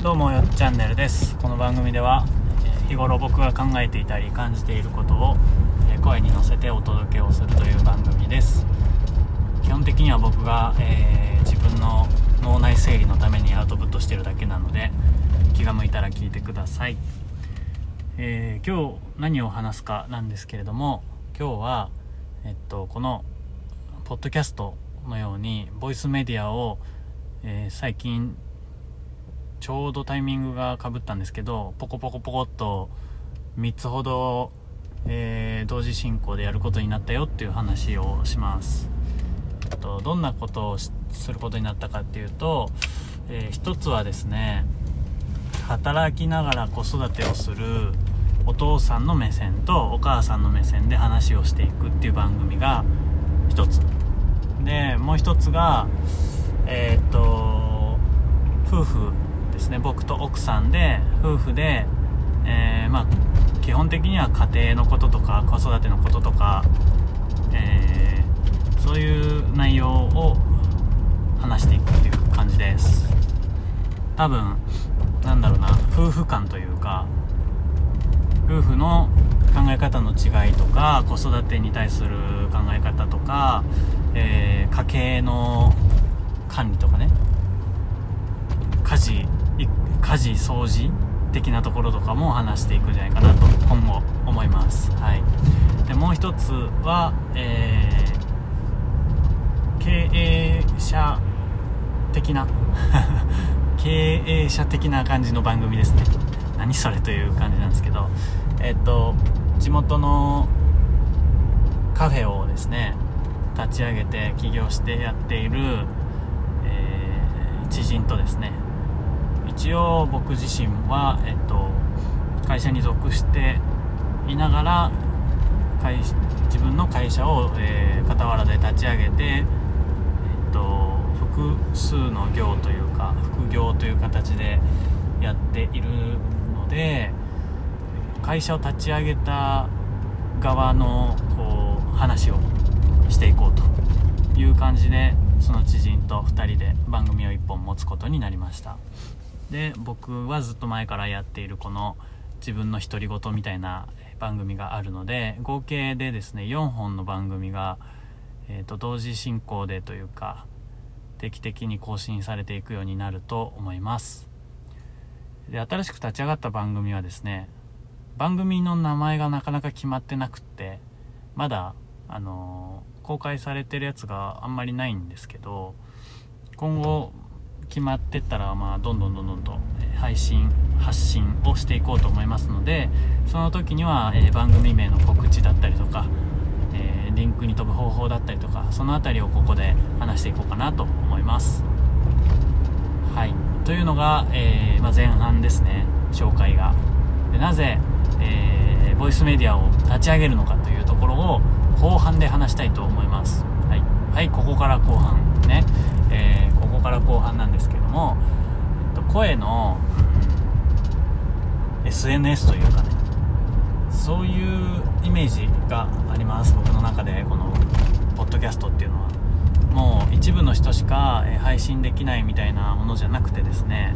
どうもよっチャンネルです。この番組では日頃僕が考えていたり感じていることを声に乗せてお届けをするという番組です。基本的には僕が、えー自分の脳内整理のためにアウトプットしてるだけなので気が向いたら聞いてください、えー今日何を話すかなんですけれども今日はえっとこのポッドキャストのようにボイスメディアを、えー最近ちょうどタイミングがかぶったんですけどポコポコポコっと3つほど、えー同時進行でやることになったよっていう話をします。とどんなことをすることになったかっていうと、えー一つはですね働きながら子育てをするお父さんの目線とお母さんの目線で話をしていくっていう番組が一つ。でもう一つがえーっと夫婦ですね僕と奥さんで夫婦で、えーまあ基本的には家庭のこととか子育てのこととか、えーそういう内容を話していくっていう感じです。多分なんだろうな夫婦間というか夫婦の考え方の違いとか子育てに対する考え方とか、えー家計の管理とかね家事掃除的なところとかも話していくんじゃないかなと今後思います。はい。でもう一つは、えー経営者的な 経営者的な感じの番組ですね。何それという感じなんですけど。えっと地元のカフェをですね立ち上げて起業してやっている、えー知人とですね一応僕自身は、えっと、会社に属していながら自分の会社を、えー傍らで立ち上げて、えっと、複数の業というか副業という形でやっているので会社を立ち上げた側のこう話をしていこうという感じでその知人と2人で番組を1本持つことになりました。で僕はずっと前からやっているこの自分の独り言みたいな番組があるので合計でですね4本の番組が、えーと同時進行でというか定期的に更新されていくようになると思います。で新しく立ち上がった番組はですね番組の名前がなかなか決まってなくってまだあのー公開されてるやつがあんまりないんですけど今後決まってったら、まあ、どんどんどんどんと配信発信をしていこうと思いますのでその時には、え番組名の告知だったりとか、えリンクに飛ぶ方法だったりとかその辺りをここで話していこうかなと思います。はい。というのが、えーまあ、前半ですね。紹介が。でなぜ、えーボイスメディアを立ち上げるのかというところを後半で話したいと思います。はい、はい、ここから後半ね、えーここから後半なんですけども、えっと、声の、うん SNS というかねそういうイメージがあります。僕の中でこのポッドキャストっていうのは。もう一部の人しか配信できないみたいなものじゃなくてですね、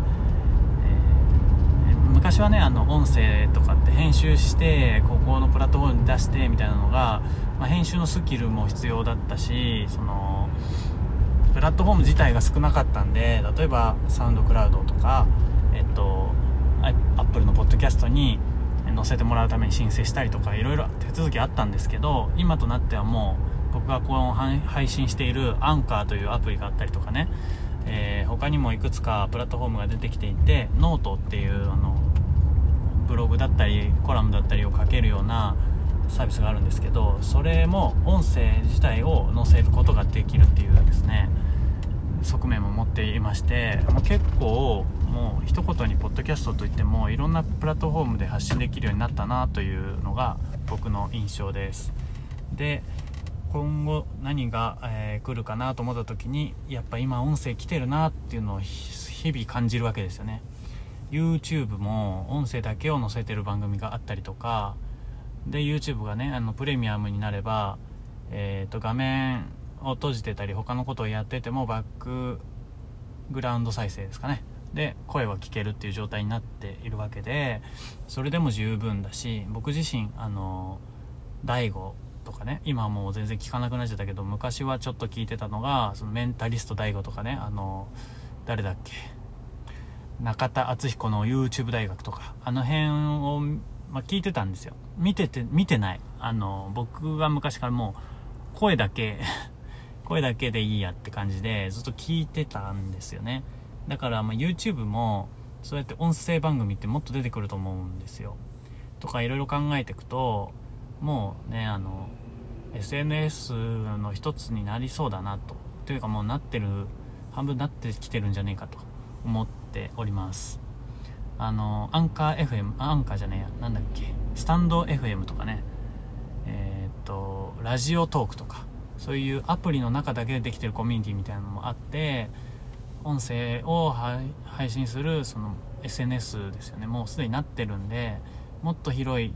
昔はねあの音声とかって編集してここのプラットフォームに出してみたいなのが、まあ編集のスキルも必要だったしそのプラットフォーム自体が少なかったんで例えばサウンドクラウドとかえっとアップルのポッドキャストに載せてもらうために申請したりとかいろいろ手続きあったんですけど今となってはもう僕がこう配配信しているアンカーというアプリがあったりとかね、えー他にもいくつかプラットフォームが出てきていてノートっていうあのブログだったりコラムだったりを書けるようなサービスがあるんですけどそれも音声自体を載せることができるっていうですね側面も持っていましてもう結構もう一言にポッドキャストといってもいろんなプラットフォームで発信できるようになったなというのが僕の印象です。で今後何が、えー来るかなと思った時にやっぱ今音声来てるなっていうのを日々感じるわけですよね。YouTube も音声だけを載せてる番組があったりとかで YouTube がねあのプレミアムになれば、えー、と画面を閉じてたり他のことをやっててもバックグラウンド再生ですかね。で声は聞けるっていう状態になっているわけでそれでも十分だし僕自身あの大悟とかね今はもう全然聞かなくなっちゃったけど昔はちょっと聞いてたのがそのメンタリスト大悟とかねあの誰だっけ？中田敦彦の YouTube 大学とかあの辺を、まあ、聞いてたんですよ。見てて見てない。あの僕が昔からもう声だけ 声だけでいいやって感じでずっと聞いてたんですよね。だからま YouTube もそうやって音声番組ってもっと出てくると思うんですよ。とかいろいろ考えていくともうねあの SNS の一つになりそうだなと。というかもうなってる半分なってきてるんじゃねえかと思ってております。あのアンカー FM アンカーじゃねえや。なんだっけ。スタンド FM とかね。えー、っとラジオトークとか。そういうアプリの中だけでできてるコミュニティみたいなのもあって音声を配信するその SNS ですよね。もうすでになってるんでもっと広い、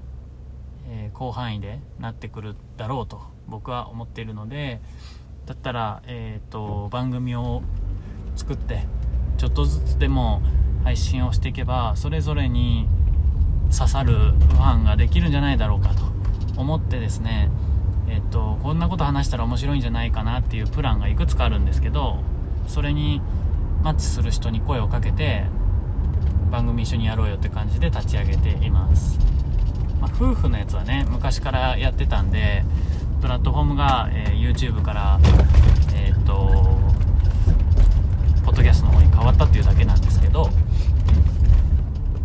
えー、広範囲でなってくるだろうと僕は思っているのでだったら、えーと、番組を作ってちょっとずつでも配信をしていけばそれぞれに刺さるファンができるんじゃないだろうかと思ってですねえっ、とこんなこと話したら面白いんじゃないかなっていうプランがいくつかあるんですけどそれにマッチする人に声をかけて番組一緒にやろうよって感じで立ち上げています、まあ、夫婦のやつはね昔からやってたんでプラットフォームが、えー、YouTube からえー、っとポッドキャストの方に変わったっていうだけなんですけど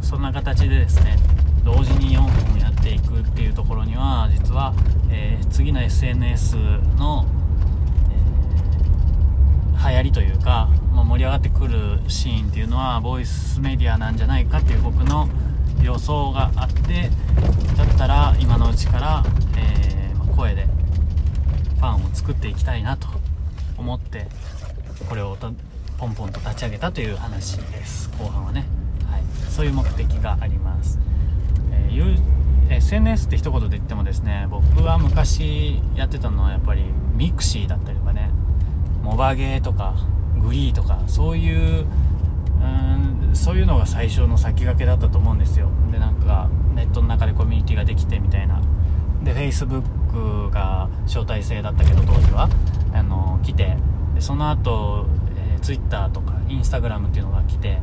そんな形でですね同時に4本やっていくっていうところには実は、えー、次の SNS の、えー、流行りというかまあ、盛り上がってくるシーンっていうのはボイスメディアなんじゃないかっていう僕の予想があってだったら今のうちから、えー、声でファンを作っていきたいなと思ってこれをポンポンと立ち上げたという話です後半はね、はい、そういう目的があります、えー、SNS って一言で言ってもですね僕は昔やってたのはやっぱりミクシーだったりとかね。モバゲーとかグリーとかそういううんそういうのが最初の先駆けだったと思うんですよ。でなんかネットの中でコミュニティができてみたいな。で Facebook が招待制だったけど当時は。あの来て。その後、Twitter とか Instagram っていうのが来て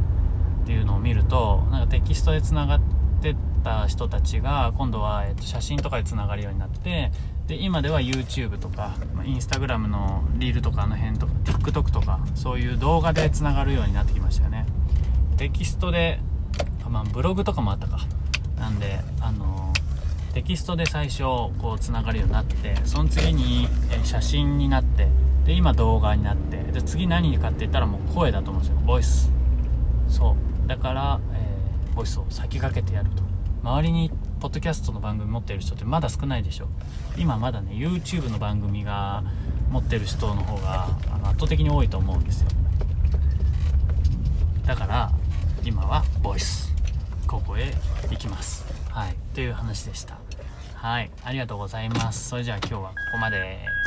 っていうのを見るとなんかテキストでつながってた人たちが今度は、えー、と写真とかでつながるようになってで今では YouTube とか、まあ、Instagram のリールとかあの辺とか TikTok とかそういう動画でつながるようになってきましたよね。テキストで、まあ、ブログとかもあったか。なんであのテキストで最初こうつながるようになってその次に写真になってで今動画になってで次何かって言ったらもう声だと思うんですよ。ボイス。そう。だから、えー、ボイスを先駆けてやると。周りにポッドキャストの番組持ってる人ってまだ少ないでしょ。今まだね YouTube の番組が持ってる人の方があの圧倒的に多いと思うんですよ。だから今はボイス。ここへ行きます。はい。という話でした。はい。ありがとうございます。それじゃあ今日はここまで。